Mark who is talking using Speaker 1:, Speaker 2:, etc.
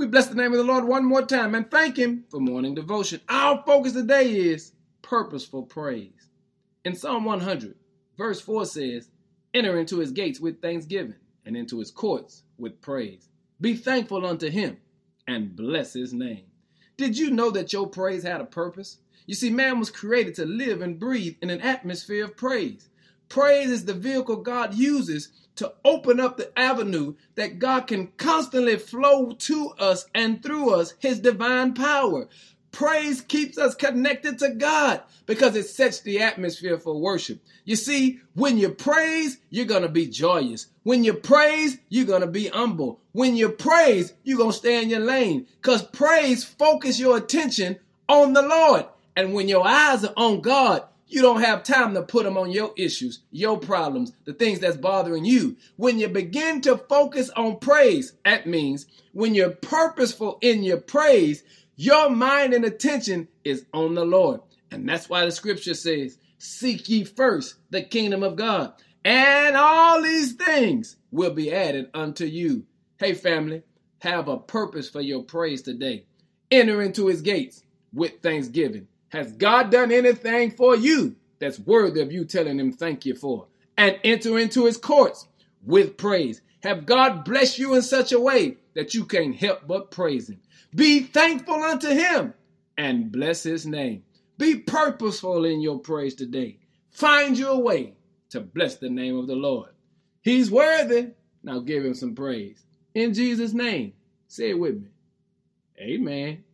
Speaker 1: We bless the name of the Lord one more time and thank Him for morning devotion. Our focus today is purposeful praise. In Psalm 100, verse 4 says, Enter into His gates with thanksgiving and into His courts with praise. Be thankful unto Him and bless His name. Did you know that your praise had a purpose? You see, man was created to live and breathe in an atmosphere of praise. Praise is the vehicle God uses to open up the avenue that God can constantly flow to us and through us His divine power. Praise keeps us connected to God because it sets the atmosphere for worship. You see, when you praise, you're going to be joyous. When you praise, you're going to be humble. When you praise, you're going to stay in your lane because praise focus your attention on the Lord. And when your eyes are on God, you don't have time to put them on your issues, your problems, the things that's bothering you. When you begin to focus on praise, that means when you're purposeful in your praise, your mind and attention is on the Lord. And that's why the scripture says, Seek ye first the kingdom of God, and all these things will be added unto you. Hey, family, have a purpose for your praise today. Enter into his gates with thanksgiving has God done anything for you that's worthy of you telling him thank you for? And enter into his courts with praise. Have God blessed you in such a way that you can't help but praise him? Be thankful unto him and bless his name. Be purposeful in your praise today. Find your way to bless the name of the Lord. He's worthy. Now give him some praise. In Jesus' name, say it with me. Amen.